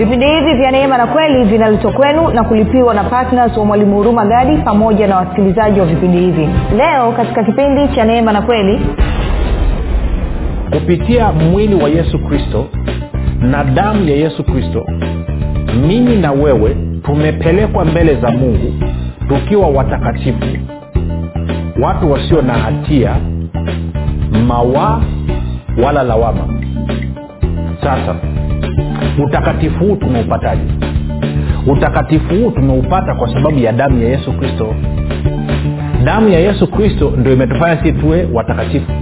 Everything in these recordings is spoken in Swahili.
vipindi hivi vya neema na kweli vinaletwa kwenu na kulipiwa na ptns wa mwalimu huruma gadi pamoja na wasikilizaji wa vipindi hivi. Leo katika kipindi cha neema na kweli kupitia mwili wa yesu kristo na damu ya yesu kristo mimi na wewe tumepelekwa mbele za mungu tukiwa watakatifu. Watu wasio na hatia mawaa wala lawama. Sasa utakatifu huu tumeupataje? Utakatifu huu tumeupata kwa sababu ya damu ya yesu kristo. Damu ya yesu kristo ndio imetufanya si tuwe watakatifu.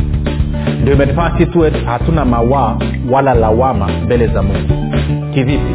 Ndio imetufanya si tuwe hatuna mawaa wala lawama mbele za mungu. Kivipi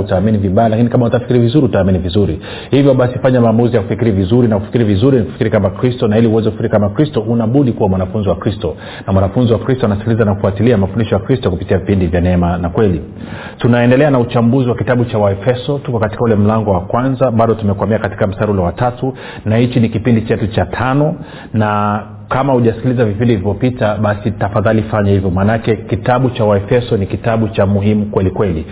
utaamini vibaya lakini kama utafikiri vizuri utaamini vizuri. Hivyo basi fanya maamuzi ya kufikiri vizuri na kufikiri vizuri ni kufikiri kama kristo na ili uweze kufikiri kama kristo unabudi kuwa mwanafunzi wa kristo. Na mwanafunzi wa kristo anasikiliza na kufuatilia mafundisho ya kristo kupitia vipindi vya neema na kweli. Tunaendelea na uchambuzi wa kitabu cha waefeso. Tuko katika ule mlango wa kwanza bado tumekwamia katika mstari ule wa na hichi ni kipindi chetu cha tano na kama hujasikiliza vipindi vilivyopita basi tafadhali fanya hivyo. Maanake kitabu cha waefeso ni kitabu cha muhimu kweli kweli.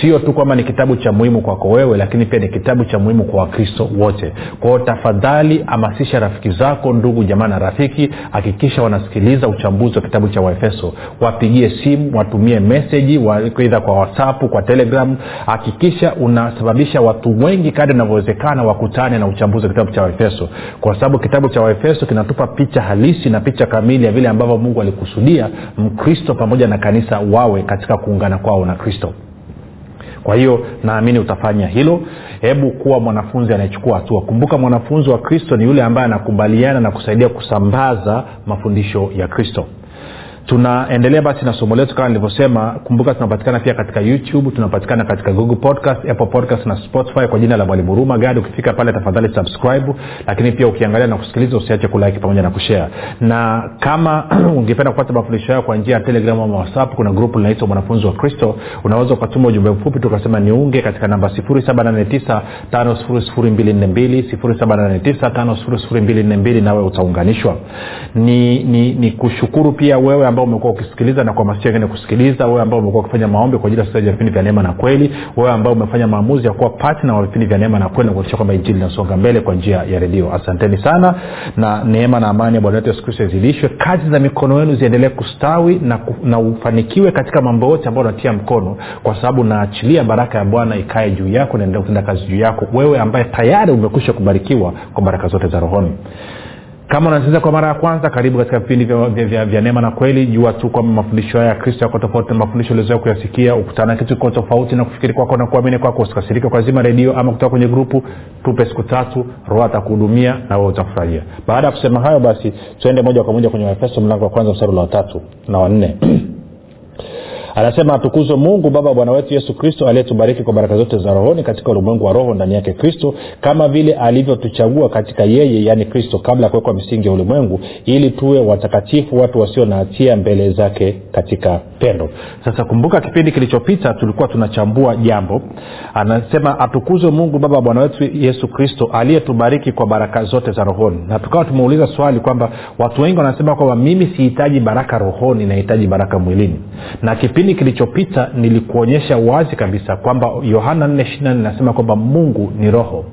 Sio tu kwamba ni kitabu cha muhimu kwako wewe lakini pia ni kitabu cha muhimu kwa wakristo wote. Kwao tafadhali hamasisha rafiki zako ndugu jamaa na rafiki hakikisha wanasikiliza uchambuzi wa kitabu cha waefeso. Wapigie simu watumie meseji wa, kwa whatsapp kwa telegram. Hakikisha unasababisha watu wengi kadi inavyowezekana wakutane na uchambuzi wa kitabu cha waefeso. Kwa sababu kitabu cha waefeso kinatupa picha halisi halisi na picha kamili ya vile ambavyo mungu alikusudia mkristo pamoja na kanisa wawe katika kuungana kwao na kristo. Kwa hiyo naamini utafanya hilo. Hebu kuwa mwanafunzi anayechukua hatua. Kumbuka mwanafunzi wa kristo ni yule ambaye anakubaliana na kusaidia kusambaza mafundisho ya kristo tunaendelea basi na somo letu kama nilivyosema. Kumbuka tunapatikana pia katika youtube tunapatikana katika google podcast apple podcast na spotify kwa jina la mwalimu huruma gadi. Ukifika pale tafadhali subscribe. Lakini pia ukiangalia na kusikiliza usiache kulike pamoja na kushare. Na kama ungependa kupata mafundisho hayo kwa njia ya telegram ama whatsapp kuna grupu linaitwa mwanafunzi wa kristo. Unaweza ukatuma ujumbe mfupi tukasema niunge katika namba 789 5242 nawe utaunganishwa. Ni, ni, ni kushukuru pia wewe ambao umekuwa ukisikiliza na kuhamasisha wengine kusikiliza wewe ambao umekuwa ukifanya maombi kwa ajili ya vipindi vya neema na kweli wewe ambao umefanya maamuzi ya kuwa patna wa vipindi vya neema na kweli na kuakisha kwamba injili inasonga mbele kwa njia ya redio. Asanteni sana na neema na amani ya bwana wetu yesu kristo izidishwe. Kazi za mikono yenu ziendelee kustawi na, na ufanikiwe katika mambo yote ambayo unatia mkono kwa sababu naachilia baraka ya bwana ikae juu yako naendelea kutenda kazi juu yako wewe ambaye tayari umekwisha kubarikiwa kwa baraka zote za rohoni kama unasikiliza kwa mara ya kwanza karibu katika vipindi vya, vya, vya, vya neema na kweli. Jua tu kwamba mafundisho haya ya kristo yako tofauti na mafundisho uliozoea kuyasikia. Ukutana kitu kiko tofauti na kufikiri kwako na kuamini kwako. Usikasirika kwa zima redio ama kutoka kwenye grupu. Tupe siku tatu roho atakuhudumia na wewe utafurahia. Baada ya kusema hayo basi tuende moja kwa moja kwenye waefeso mlango wa kwanza mstari wa watatu na wanne anasema atukuzwe mungu baba wa bwana wetu yesu kristo aliyetubariki kwa baraka zote za rohoni katika ulimwengu wa roho ndani yake kristo kama vile alivyotuchagua katika yeye yaani kristo kabla ya kuwekwa misingi ya ulimwengu ili tuwe watakatifu watu wasio na hatia mbele zake katika pendo. Sasa kumbuka kipindi kilichopita tulikuwa tunachambua jambo. Anasema atukuzwe mungu baba bwana wetu yesu kristo aliyetubariki kwa baraka zote za rohoni. Na tukawa tumeuliza swali kwamba watu wengi wanasema kwamba mimi sihitaji baraka rohoni nahitaji baraka mwilini. Na kipindi kilichopita nilikuonyesha wazi kabisa kwamba yohana 4 nasema kwamba mungu ni roho.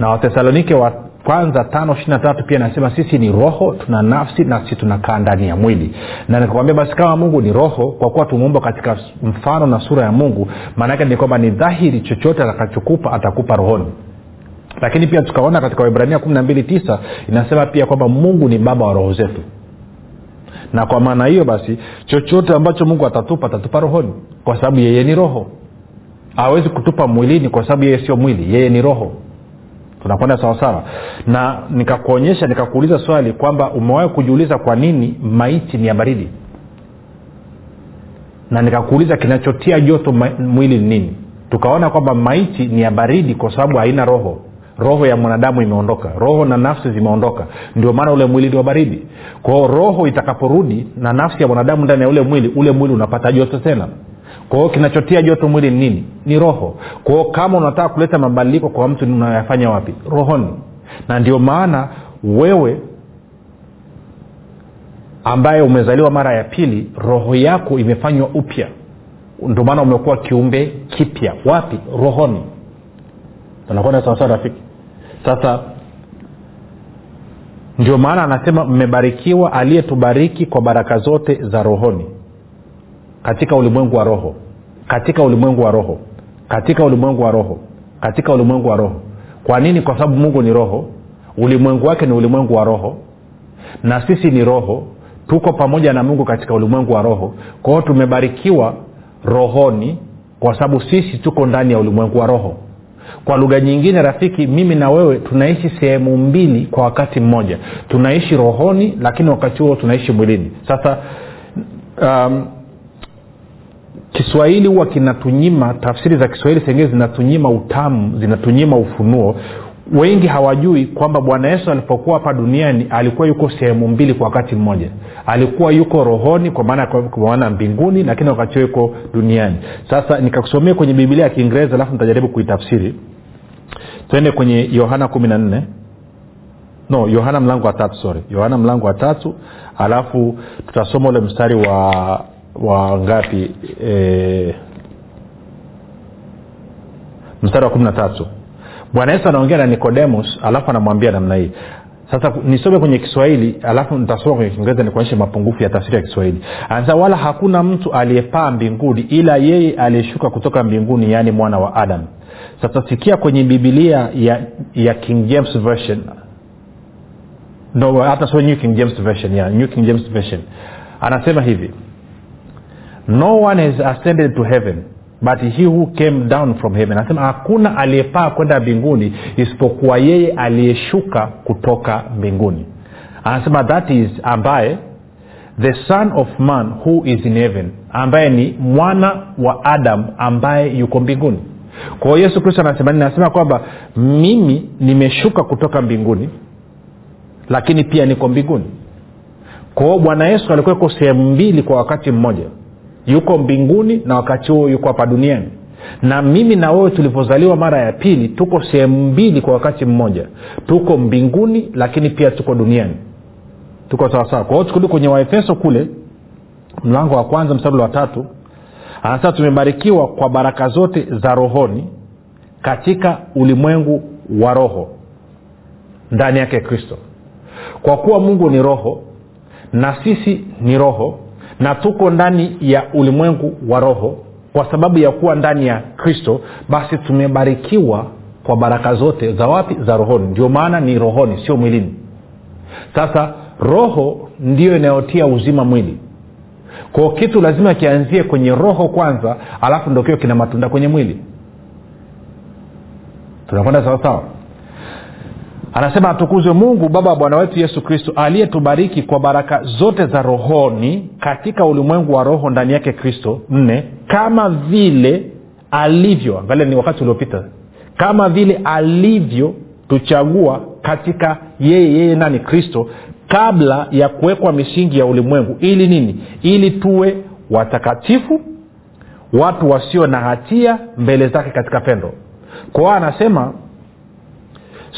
Na wathesalonike wa kwanza tatu pia nasema sisi ni roho tuna nafsi na sisi tunakaa ndani ya mwili. Na nikakwambia basi kama mungu ni roho kwa kuwa tumeumba katika mfano na sura ya mungu maanaake ni kwamba ni dhahiri chochote atakachokupa atakupa rohoni. Lakini pia tukaona katika waibrania kumi na mbili tisa inasema pia kwamba mungu ni baba wa roho zetu na kwa maana hiyo basi chochote ambacho mungu atatupa atatupa rohoni kwa sababu yeye ni roho. Hawezi kutupa mwilini kwa sababu yeye sio mwili yeye ni roho. Tunakwenda sawasawa na nikakuonyesha nikakuuliza swali kwamba umewahi kujiuliza kwa nini maiti ni ya baridi? Na nikakuuliza kinachotia joto mwili ni nini? Tukaona kwamba maiti ni ya baridi kwa sababu haina roho roho ya mwanadamu imeondoka. Roho na nafsi zimeondoka. Ndio maana ule mwili ni wa baridi kwao roho itakaporudi na nafsi ya mwanadamu ndani ya ule mwili ule mwili unapata joto tena. Kwao kinachotia joto mwili ni nini? Ni roho. Kwao kama unataka kuleta mabadiliko kwa mtu unayafanya wapi? Rohoni. Na ndio maana wewe ambaye umezaliwa mara ya pili roho yako imefanywa upya. Ndio maana umekuwa kiumbe kipya. Wapi? Rohoni. Tunakwenda sawasawa rafiki sasa ndio maana anasema mmebarikiwa aliyetubariki kwa baraka zote za rohoni. Katika ulimwengu wa roho katika ulimwengu wa roho katika ulimwengu wa roho katika ulimwengu wa roho. Kwa nini? Kwa sababu mungu ni roho ulimwengu wake ni ulimwengu wa roho na sisi ni roho tuko pamoja na mungu katika ulimwengu wa roho. Kwa hiyo tumebarikiwa rohoni kwa sababu sisi tuko ndani ya ulimwengu wa roho kwa lugha nyingine rafiki mimi na wewe tunaishi sehemu mbili kwa wakati mmoja. Tunaishi rohoni lakini wakati huo tunaishi mwilini. Sasa um, kiswahili huwa kinatunyima tafsiri za kiswahili sengine zinatunyima utamu zinatunyima ufunuo wengi hawajui kwamba bwana yesu alipokuwa hapa duniani alikuwa yuko sehemu mbili kwa wakati mmoja. Alikuwa yuko rohoni kwa maana kwa maana mbinguni lakini wakati yuko duniani. Sasa nikakusomea kwenye bibilia ya kiingereza alafu nitajaribu kuitafsiri. Twende kwenye yohana kumi na nne. No yohana mlango wa tatu sorry. Yohana mlango wa tatu alafu tutasoma ule mstari wa wa ngapi? E, mstari wa kumi na tatu bwana yesu anaongea na nikodemus alafu anamwambia namna hii. Sasa nisome kwenye kiswahili alafu nitasoma kwenye kiingereza nikuonyeshe mapungufu ya tafsiri ya kiswahili. Anasema wala hakuna mtu aliyepaa mbinguni ila yeye aliyeshuka kutoka mbinguni yaani mwana wa adam. Sasa sikia kwenye bibilia ya, ya king james version. No hata sio new king james version yeah, new king james version. Anasema hivi no one has ascended to heaven but he who came down from heaven anasema hakuna aliyepaa kwenda mbinguni isipokuwa yeye aliyeshuka kutoka mbinguni. Anasema that is ambaye the son of man who is in heaven ambaye ni mwana wa adam ambaye yuko mbinguni. Kwa hiyo yesu kristo anasema nini? Anasema kwamba mimi nimeshuka kutoka mbinguni lakini pia niko mbinguni. Kwao bwana yesu alikuwa iko sehemu mbili kwa wakati mmoja yuko mbinguni na wakati huo yuko hapa duniani. Na mimi na wewe tulivyozaliwa mara ya pili tuko sehemu mbili kwa wakati mmoja. Tuko mbinguni lakini pia tuko duniani. Tuko sawasawa kwa hiyo tukirudi kwenye waefeso kule mlango wa kwanza mstari wa tatu anasema tumebarikiwa kwa baraka zote za rohoni katika ulimwengu wa roho ndani yake kristo. Kwa kuwa mungu ni roho na sisi ni roho na tuko ndani ya ulimwengu wa roho kwa sababu ya kuwa ndani ya kristo basi tumebarikiwa kwa baraka zote za wapi? Za rohoni. Ndio maana ni rohoni sio mwilini. Sasa roho ndiyo inayotia uzima mwili. Kwao kitu lazima kianzie kwenye roho kwanza alafu ndo kina matunda kwenye mwili. Tunakwenda sawasawa anasema atukuzwe mungu baba wa bwana wetu yesu kristo aliyetubariki kwa baraka zote za rohoni katika ulimwengu wa roho ndani yake kristo. Nne kama vile alivyo angalia ni wakati uliopita kama vile alivyo tuchagua katika yeye yeye nani? Kristo kabla ya kuwekwa misingi ya ulimwengu. Ili nini? Ili tuwe watakatifu watu wasio na hatia mbele zake katika pendo. Kwa hiyo anasema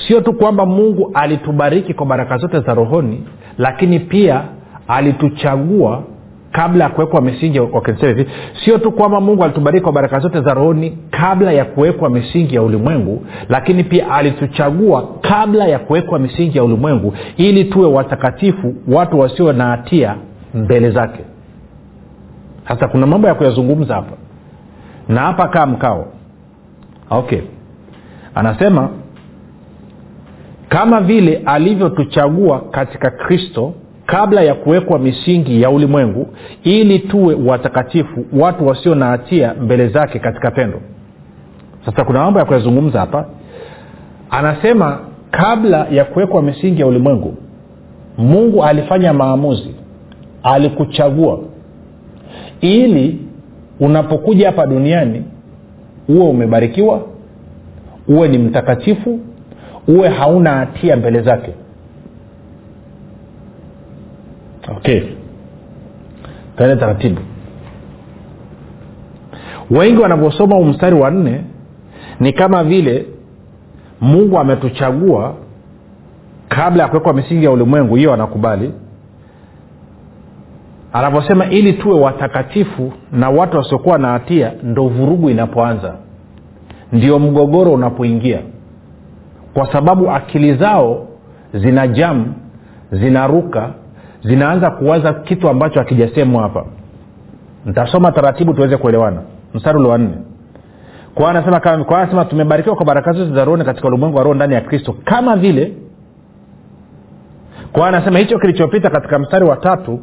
sio tu kwamba mungu alitubariki kwa baraka zote za rohoni lakini pia alituchagua kabla ya kuwekwa misingi hivi. Sio tu kwamba mungu alitubariki kwa baraka zote za rohoni kabla ya kuwekwa misingi ya ulimwengu lakini pia alituchagua kabla ya kuwekwa misingi ya ulimwengu ili tuwe watakatifu watu wasio na hatia mbele zake. Sasa kuna mambo ya kuyazungumza hapa. Na hapa kaa mkao. Okay. Anasema kama vile alivyotuchagua katika kristo kabla ya kuwekwa misingi ya ulimwengu ili tuwe watakatifu watu wasio na hatia mbele zake katika pendo. Sasa kuna mambo ya kuyazungumza hapa. Anasema kabla ya kuwekwa misingi ya ulimwengu mungu alifanya maamuzi alikuchagua. Ili unapokuja hapa duniani uwe umebarikiwa uwe ni mtakatifu uwe hauna hatia mbele zake. Okay. Tuende taratibu. Wengi wanavyosoma huu mstari wa nne ni kama vile mungu ametuchagua kabla ya kuwekwa misingi ya ulimwengu hiyo anakubali. Anavyosema ili tuwe watakatifu na watu wasiokuwa na hatia ndo vurugu inapoanza. Ndio mgogoro unapoingia kwa sababu akili zao zina jamu zinaruka zinaanza kuwaza kitu ambacho hakijasemwa hapa. Ntasoma taratibu tuweze kuelewana. Mstari ule wa nne. Kwa anasema kwa tumebarikiwa kwa baraka zote za rohoni katika ulimwengu wa roho ndani ya kristo kama vile kwa anasema hicho kilichopita katika mstari wa tatu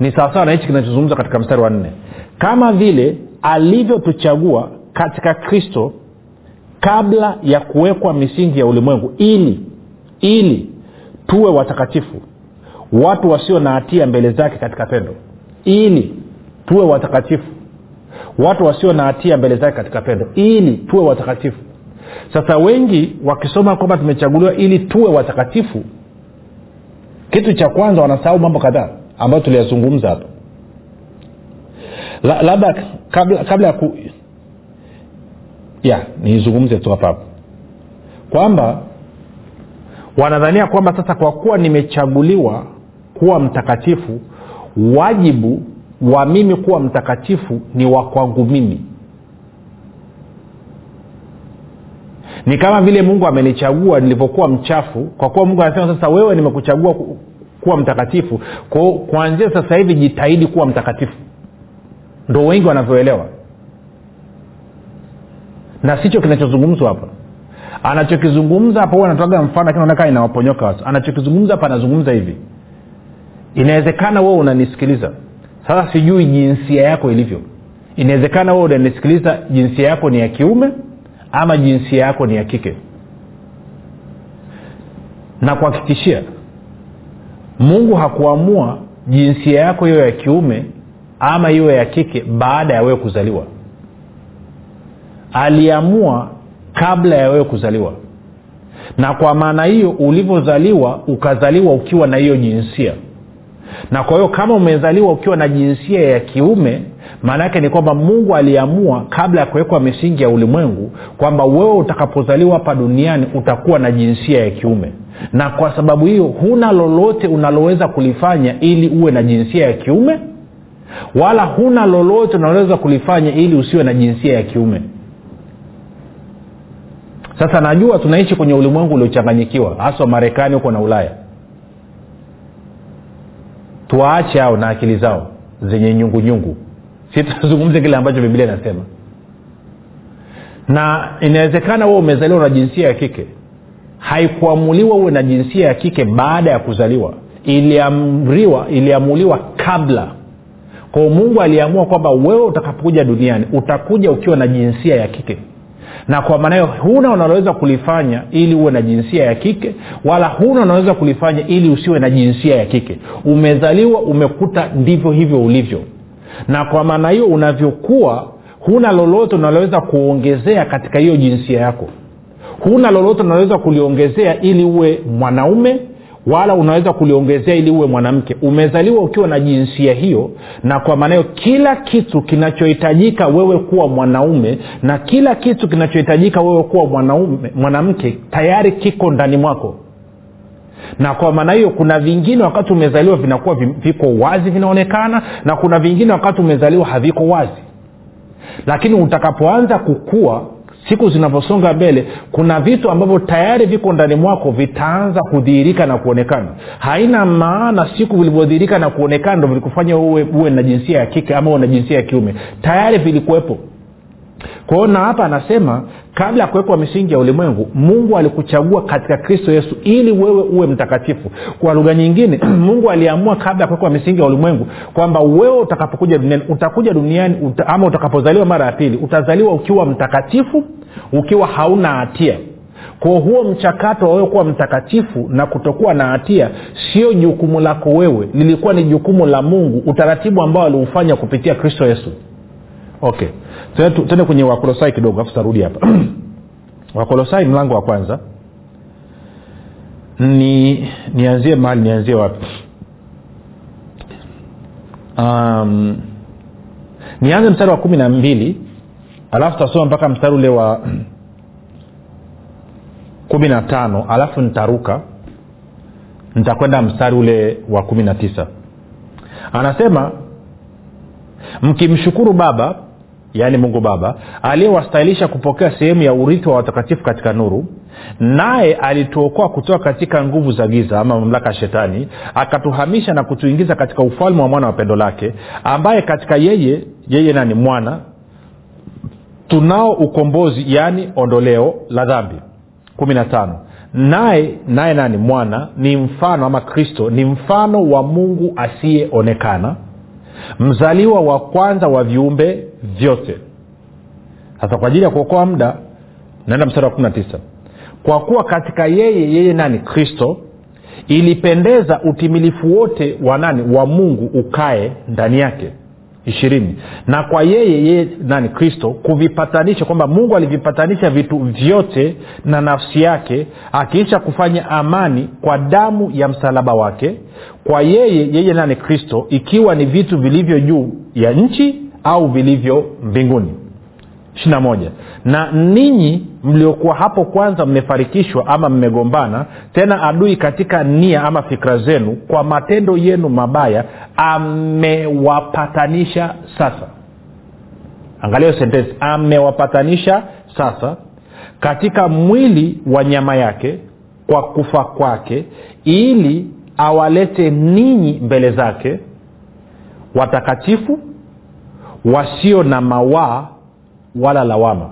ni sawasawa na hichi kinachozungumza katika mstari wa nne. Kama vile alivyotuchagua katika kristo kabla ya kuwekwa misingi ya ulimwengu ili ili tuwe watakatifu watu wasio na hatia mbele zake katika pendo ili tuwe watakatifu watu wasio na hatia mbele zake katika pendo ili tuwe watakatifu. Sasa wengi wakisoma kwamba tumechaguliwa ili tuwe watakatifu kitu cha kwanza wanasahau mambo kadhaa ambayo tuliyazungumza hapa. Labda kabla, kabla ya ya niizungumze tu hapa kwamba wanadhania kwamba sasa kwa kuwa nimechaguliwa kuwa mtakatifu wajibu wa mimi kuwa mtakatifu ni wa kwangu mimi. Ni kama vile mungu amenichagua nilivyokuwa mchafu kwa kuwa mungu anasema sasa wewe nimekuchagua kuwa mtakatifu kwao kuanzia sasa hivi jitahidi kuwa mtakatifu. Ndo wengi wanavyoelewa na sicho kinachozungumzwa hapa. Anachokizungumza hapa huwa anatoaga mfano lakini naonekana inawaponyoka watu. Anachokizungumza hapa anazungumza hivi. Inawezekana wewe unanisikiliza. Sasa sijui jinsia yako ilivyo. Inawezekana wewe unanisikiliza jinsia yako ni ya kiume ama jinsia yako ni ya kike. Na kuhakikishia mungu hakuamua jinsia yako hiyo ya kiume ama hiyo ya kike baada ya wewe kuzaliwa aliamua kabla ya wewe kuzaliwa. Na kwa maana hiyo ulivyozaliwa ukazaliwa ukiwa na hiyo jinsia. Na kwa hiyo kama umezaliwa ukiwa na jinsia ya kiume maana yake ni kwamba mungu aliamua kabla ya kuwekwa misingi ya ulimwengu kwamba wewe utakapozaliwa hapa duniani utakuwa na jinsia ya kiume. Na kwa sababu hiyo huna lolote unaloweza kulifanya ili uwe na jinsia ya kiume wala huna lolote unaloweza kulifanya ili usiwe na jinsia ya kiume sasa najua tunaishi kwenye ulimwengu uliochanganyikiwa haswa marekani huko na ulaya. Tuwaache hao na akili zao zenye nyungunyungu. Si tuzungumze kile ambacho biblia inasema. Na inawezekana wewe umezaliwa na jinsia ya kike. Haikuamuliwa uwe na jinsia ya kike baada ya kuzaliwa. Iliamriwa iliamuliwa kabla. Kwao mungu aliamua kwamba wewe utakapokuja duniani utakuja ukiwa na jinsia ya kike na kwa maana hiyo huna unaloweza kulifanya ili uwe na jinsia ya kike wala huna unaweza kulifanya ili usiwe na jinsia ya kike. Umezaliwa umekuta ndivyo hivyo ulivyo. Na kwa maana hiyo unavyokuwa huna lolote unaloweza kuongezea katika hiyo jinsia yako. Huna lolote unaloweza kuliongezea ili uwe mwanaume wala unaweza kuliongezea ili uwe mwanamke. Umezaliwa ukiwa na jinsia hiyo na kwa maana hiyo kila kitu kinachohitajika wewe kuwa mwanaume na kila kitu kinachohitajika wewe kuwa mwanaume mwanamke tayari kiko ndani mwako. Na kwa maana hiyo kuna vingine wakati umezaliwa vinakuwa viko wazi vinaonekana na kuna vingine wakati umezaliwa haviko wazi. Lakini utakapoanza kukua siku zinavyosonga mbele kuna vitu ambavyo tayari viko ndani mwako vitaanza kudhihirika na kuonekana. Haina maana siku vilivyodhihirika na kuonekana ndo vilikufanya uwe, uwe na jinsia ya kike ama uwe na jinsia ya kiume. Tayari vilikuwepo. Kwa hiyo na hapa anasema kabla ya kuwekwa misingi ya ulimwengu mungu alikuchagua katika kristo yesu ili wewe uwe mtakatifu. Kwa lugha nyingine mungu aliamua kabla ya kuwekwa misingi ya ulimwengu kwamba wewe utakapokuja duniani utakuja duniani uta, ama utakapozaliwa mara ya pili utazaliwa ukiwa mtakatifu ukiwa hauna hatia. Kwa huo mchakato wa kuwa mtakatifu na kutokuwa na hatia sio jukumu lako wewe. Lilikuwa ni jukumu la mungu utaratibu ambao aliufanya kupitia kristo yesu. Okay. Tuende kwenye wakolosai kidogo afu tutarudi hapa. Wakolosai mlango wa kwanza. Ni nianzie mahali nianzie wapi? Um, nianze mstari wa kumi na mbili alafu tasoma mpaka mstari ule wa kumi na tano alafu nitaruka. Nitakwenda mstari ule wa kumi na tisa. Anasema mkimshukuru baba yaani mungu baba aliyewastahilisha kupokea sehemu ya urithi wa watakatifu katika nuru naye alituokoa kutoka katika nguvu za giza ama mamlaka ya shetani akatuhamisha na kutuingiza katika ufalme wa mwana wa pendo lake ambaye katika yeye yeye nani mwana tunao ukombozi yaani ondoleo la dhambi. Kumi na tano. Naye naye nani? Mwana ni mfano ama kristo ni mfano wa mungu asiyeonekana mzaliwa wa kwanza wa viumbe vyote. Sasa kwa ajili ya kuokoa muda naenda mstari wa kumi na tisa. Kwa kuwa katika yeye yeye nani? Kristo. Ilipendeza utimilifu wote wa nani? Wa mungu ukae ndani yake ishirini. Na kwa yeye yeye nani kristo kuvipatanisha kwamba mungu alivipatanisha vitu vyote na nafsi yake akiisha kufanya amani kwa damu ya msalaba wake kwa yeye yeye nani kristo ikiwa ni vitu vilivyo juu ya nchi au vilivyo mbinguni ishirina moja. Na ninyi mliokuwa hapo kwanza mmefarikishwa ama mmegombana tena adui katika nia ama fikra zenu kwa matendo yenu mabaya amewapatanisha sasa. Angalia sentensi amewapatanisha sasa katika mwili wa nyama yake kwa kufa kwake ili awalete ninyi mbele zake watakatifu wasio na mawaa wala lawama.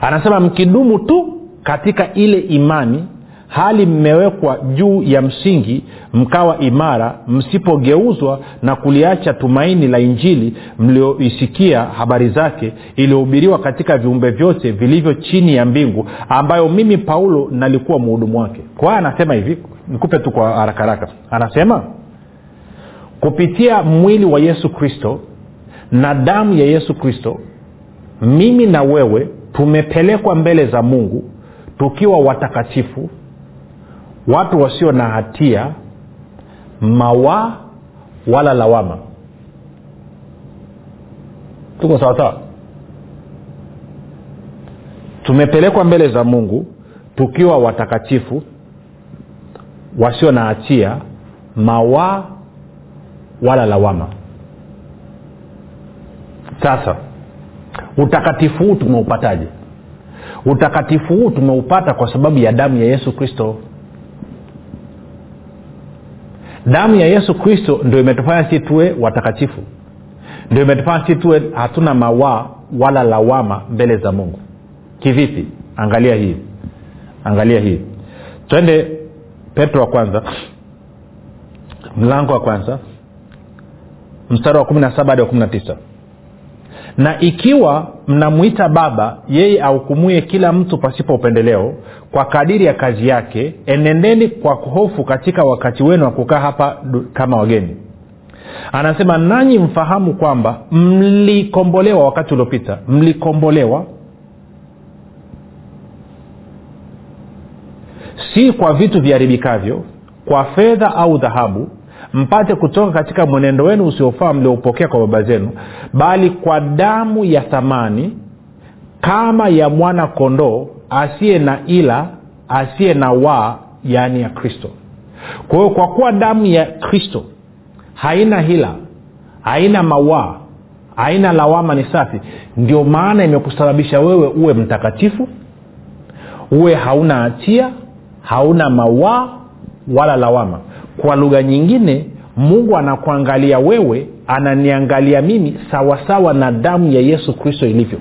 Anasema mkidumu tu katika ile imani hali mmewekwa juu ya msingi mkawa imara msipogeuzwa na kuliacha tumaini la injili mlioisikia habari zake iliyohubiriwa katika viumbe vyote vilivyo chini ya mbingu ambayo mimi paulo nalikuwa mhudumu wake. Kwa hiyo anasema hivi nikupe tu kwa haraka haraka. Anasema kupitia mwili wa yesu kristo na damu ya yesu kristo mimi na wewe tumepelekwa mbele za mungu tukiwa watakatifu watu wasio na hatia mawaa wala lawama. Tuko sawasawa tumepelekwa mbele za mungu tukiwa watakatifu wasio na hatia mawaa wala lawama sasa utakatifu huu tumeupataje? Utakatifu huu tumeupata kwa sababu ya damu ya yesu kristo. Damu ya yesu kristo ndio imetufanya si tuwe watakatifu. Ndio imetufanya si tuwe hatuna mawaa wala lawama mbele za mungu. Kivipi? Angalia hii. Angalia hii. Twende petro wa kwanza. Mlango wa kwanza. Mstari wa kumi na saba hadi wa kumi na tisa na ikiwa mnamwita baba yeye ahukumuye kila mtu pasipo upendeleo kwa kadiri ya kazi yake enendeni kwa hofu katika wakati wenu wa kukaa hapa kama wageni. Anasema nanyi mfahamu kwamba mlikombolewa wakati uliopita. Mlikombolewa. Si kwa vitu viharibikavyo kwa fedha au dhahabu mpate kutoka katika mwenendo wenu usiofaa mlioupokea kwa baba zenu bali kwa damu ya thamani kama ya mwana kondoo asiye na ila asiye na waa yaani ya kristo. Kwa hiyo kwa kuwa damu ya kristo haina hila haina mawaa haina lawama ni safi ndio maana imekusababisha wewe uwe mtakatifu uwe hauna hatia hauna mawaa wala lawama kwa lugha nyingine mungu anakuangalia wewe ananiangalia mimi sawasawa na damu ya yesu kristo ilivyo.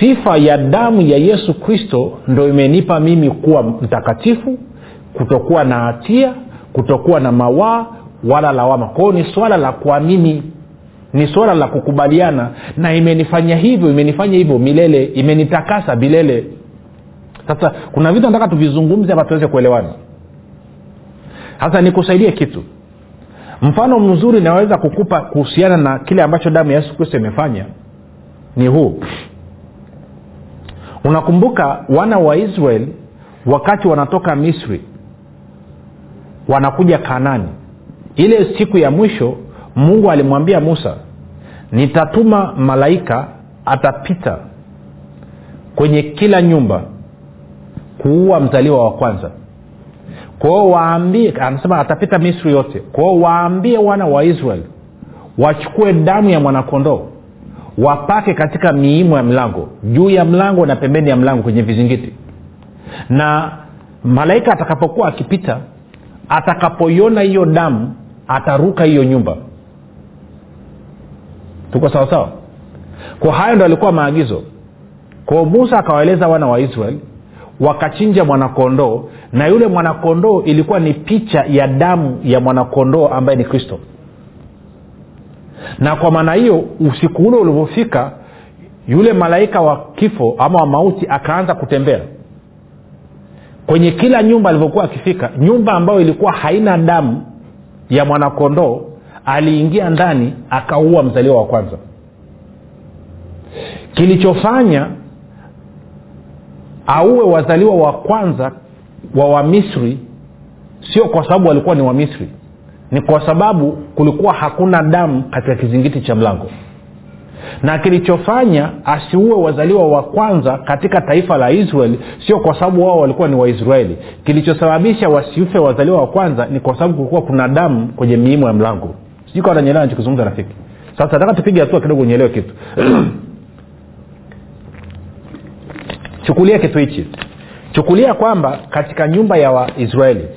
Sifa ya damu ya yesu kristo ndo imenipa mimi kuwa mtakatifu kutokuwa na hatia kutokuwa na mawaa wala lawama. Kwao ni swala la kuamini ni suala la kukubaliana na imenifanya hivyo imenifanya hivyo milele imenitakasa milele sasa kuna vitu nataka tuvizungumze hapa tuweze kuelewana. Sasa nikusaidie kitu. Mfano mzuri naweza kukupa kuhusiana na kile ambacho damu ya yesu kristo imefanya ni huu. Unakumbuka wana wa israeli wakati wanatoka misri wanakuja kanani. Ile siku ya mwisho mungu alimwambia musa nitatuma malaika atapita kwenye kila nyumba kuua mzaliwa wa kwanza. Kwao waambie anasema atapita misri yote. Kwao waambie wana wa israel wachukue damu ya mwanakondoo wapake katika miimo ya mlango juu ya mlango na pembeni ya mlango kwenye vizingiti. Na malaika atakapokuwa akipita atakapoiona hiyo damu ataruka hiyo nyumba. Tuko sawasawa? Kwa hayo ndo alikuwa maagizo. Kwao musa akawaeleza wana wa israeli wakachinja mwanakondoo na yule mwanakondoo ilikuwa ni picha ya damu ya mwanakondoo ambaye ni kristo. Na kwa maana hiyo usiku ule ulivyofika yule malaika wa kifo ama wa mauti akaanza kutembea. Kwenye kila nyumba alivyokuwa akifika nyumba ambayo ilikuwa haina damu ya mwanakondoo aliingia ndani akaua mzaliwa wa kwanza. Kilichofanya auwe wazaliwa wa kwanza wa wamisri sio kwa sababu walikuwa ni wamisri ni kwa sababu kulikuwa hakuna damu katika kizingiti cha mlango. Na kilichofanya asiue wazaliwa wa kwanza katika taifa la israeli sio kwa sababu wao walikuwa ni waisraeli kilichosababisha wasiufe wazaliwa wa kwanza ni kwa sababu kulikuwa kuna damu kwenye miimo ya mlango. Sijui kawa nanyelewa nachokizungumza rafiki. Sasa nataka tupige hatua kidogo unyelewe kitu chukulia kitu hichi. Chukulia kwamba katika nyumba ya waisraeli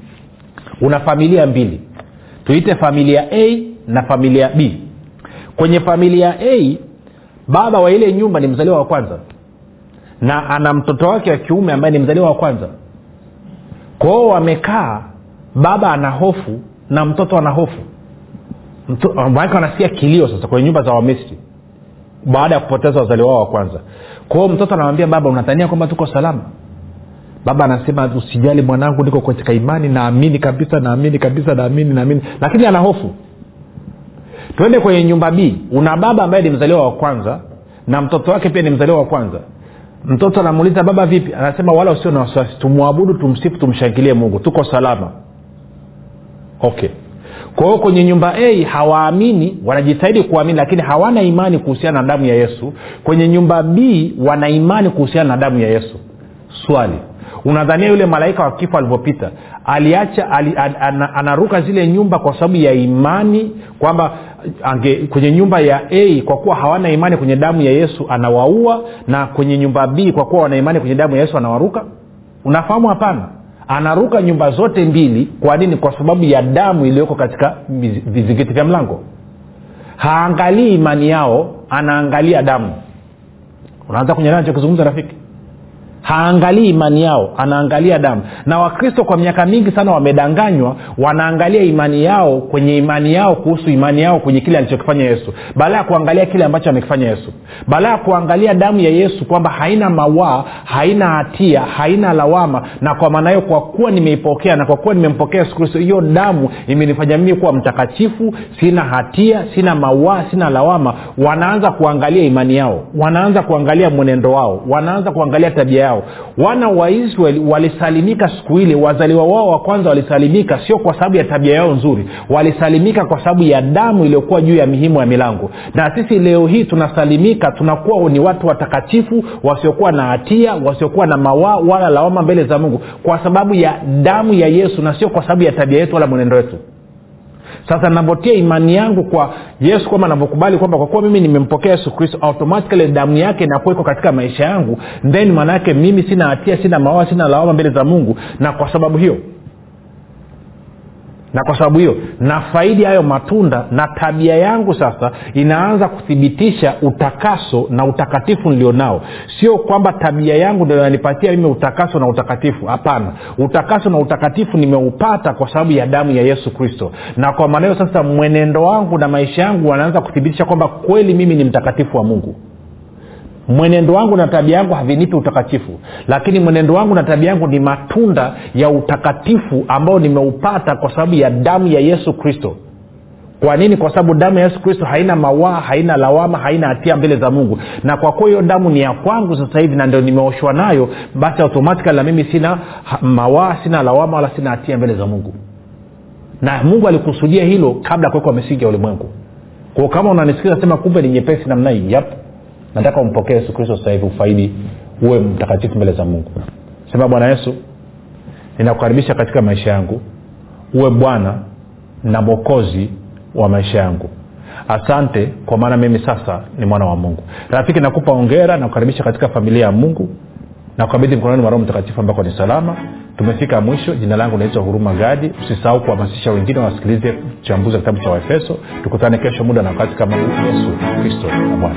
una familia mbili. Tuite familia a na familia b. Kwenye familia a baba wa ile nyumba ni mzaliwa wa kwanza na ana mtoto wake wa kiume ambaye ni mzaliwa wa kwanza. Kwao wamekaa baba ana hofu na mtoto ana hofu. Maanake wanasikia kilio sasa kwenye nyumba za wamisri baada ya kupoteza wazaliwa wao wa kwanza kwao mtoto anamwambia baba unatania kwamba tuko salama? Baba anasema usijali mwanangu niko katika imani naamini kabisa naamini kabisa naamini naamini. Lakini ana hofu. Twende kwenye nyumba b. Una baba ambaye ni mzaliwa wa kwanza na mtoto wake pia ni mzaliwa wa kwanza. Mtoto anamuuliza baba vipi? Anasema wala usio na wasiwasi tumwabudu tumsifu tumshangilie mungu. Tuko salama. Okay kwa hiyo kwenye nyumba a hawaamini wanajitahidi kuamini lakini hawana imani kuhusiana na damu ya yesu. Kwenye nyumba b wana imani kuhusiana na damu ya yesu. Swali. Unadhania yule malaika wa kifo alivyopita aliacha ali, an, an, anaruka zile nyumba kwa sababu ya imani kwamba ange, kwenye nyumba ya a kwa kuwa hawana imani kwenye damu ya yesu anawaua na kwenye nyumba b kwa kuwa wana imani kwenye damu ya yesu anawaruka? Unafahamu? Hapana anaruka nyumba zote mbili. Kwa nini? Kwa sababu ya damu iliyoko katika vizingiti vya mlango. Haangalii imani yao anaangalia damu. Unaanza kunyelea nachokizungumza rafiki haangalii imani yao anaangalia damu. Na wakristo kwa miaka mingi sana wamedanganywa wanaangalia imani yao kwenye imani yao kuhusu imani yao kwenye kile alichokifanya yesu. Baada ya kuangalia kile ambacho amekifanya yesu. Baada ya kuangalia damu ya yesu kwamba haina mawaa haina hatia haina lawama na kwa maana hiyo kwa kuwa nimeipokea na kwa kuwa nimempokea yesu kristo hiyo damu imenifanya mimi kuwa mtakatifu sina hatia sina mawaa sina lawama. Wanaanza kuangalia imani yao. Wanaanza kuangalia mwenendo wao. Wanaanza kuangalia tabia yao yao. Wana wa israeli walisalimika siku ile wazaliwa wao wa kwanza walisalimika sio kwa sababu ya tabia yao nzuri. Walisalimika kwa sababu ya damu iliyokuwa juu ya mihimu ya milango. Na sisi leo hii tunasalimika tunakuwa ni watu watakatifu wasiokuwa na hatia wasiokuwa na mawaa wala lawama mbele za mungu kwa sababu ya damu ya yesu na sio kwa sababu ya tabia yetu wala mwenendo wetu sasa navotia imani yangu kwa yesu kwamba navyokubali kwamba kwa kuwa mimi nimempokea yesu kristo automatikali damu yake inakuwekwa katika maisha yangu. Then maana yake mimi sina hatia sina mawawa sina lawama mbele za mungu. Na kwa sababu hiyo na kwa sababu hiyo na faidi hayo matunda na tabia yangu sasa inaanza kuthibitisha utakaso na utakatifu nilionao. Sio kwamba tabia yangu ndo inanipatia mimi utakaso na utakatifu hapana. Utakaso na utakatifu nimeupata kwa sababu ya damu ya yesu kristo. Na kwa maana hiyo sasa mwenendo wangu na maisha yangu wanaanza kuthibitisha kwamba kweli mimi ni mtakatifu wa mungu mwenendo wangu na tabia yangu havinipi utakatifu lakini mwenendo wangu na tabia yangu ni matunda ya utakatifu ambao nimeupata kwa sababu ya damu ya yesu kristo. Kwa nini? Kwa sababu damu ya yesu kristo haina mawaa haina lawama haina hatia mbele za mungu. Na kwa kuwa hiyo damu ni ya kwangu sasa hivi na ndio nimeoshwa nayo basi automatikali na mimi sina mawaa sina lawama wala sina hatia mbele za mungu. Na mungu alikusudia hilo kabla ya kuwekwa misingi ya ulimwengu. Kwao kama unanisikiza sema kumbe ni nyepesi namna hii. Yap nataka umpokee yesu kristo sasa hivi ufaidi uwe mtakatifu mbele za mungu. Sema bwana yesu ninakukaribisha katika maisha yangu. Uwe bwana na mwokozi wa maisha yangu. Asante kwa maana mimi sasa ni mwana wa mungu. Rafiki nakupa ongera na kukaribisha katika familia ya mungu na kukabidhi mkononi mwa mtakatifu ambako ni salama. Tumefika mwisho. Jina langu naitwa huruma gadi. Usisahau kuhamasisha wengine wasikilize uchambuzi wa kitabu cha waefeso. Tukutane kesho muda na wakati kama yesu kristo na bwana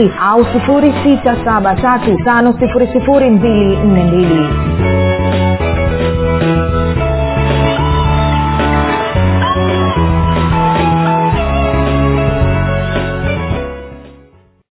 7895242 au 6735242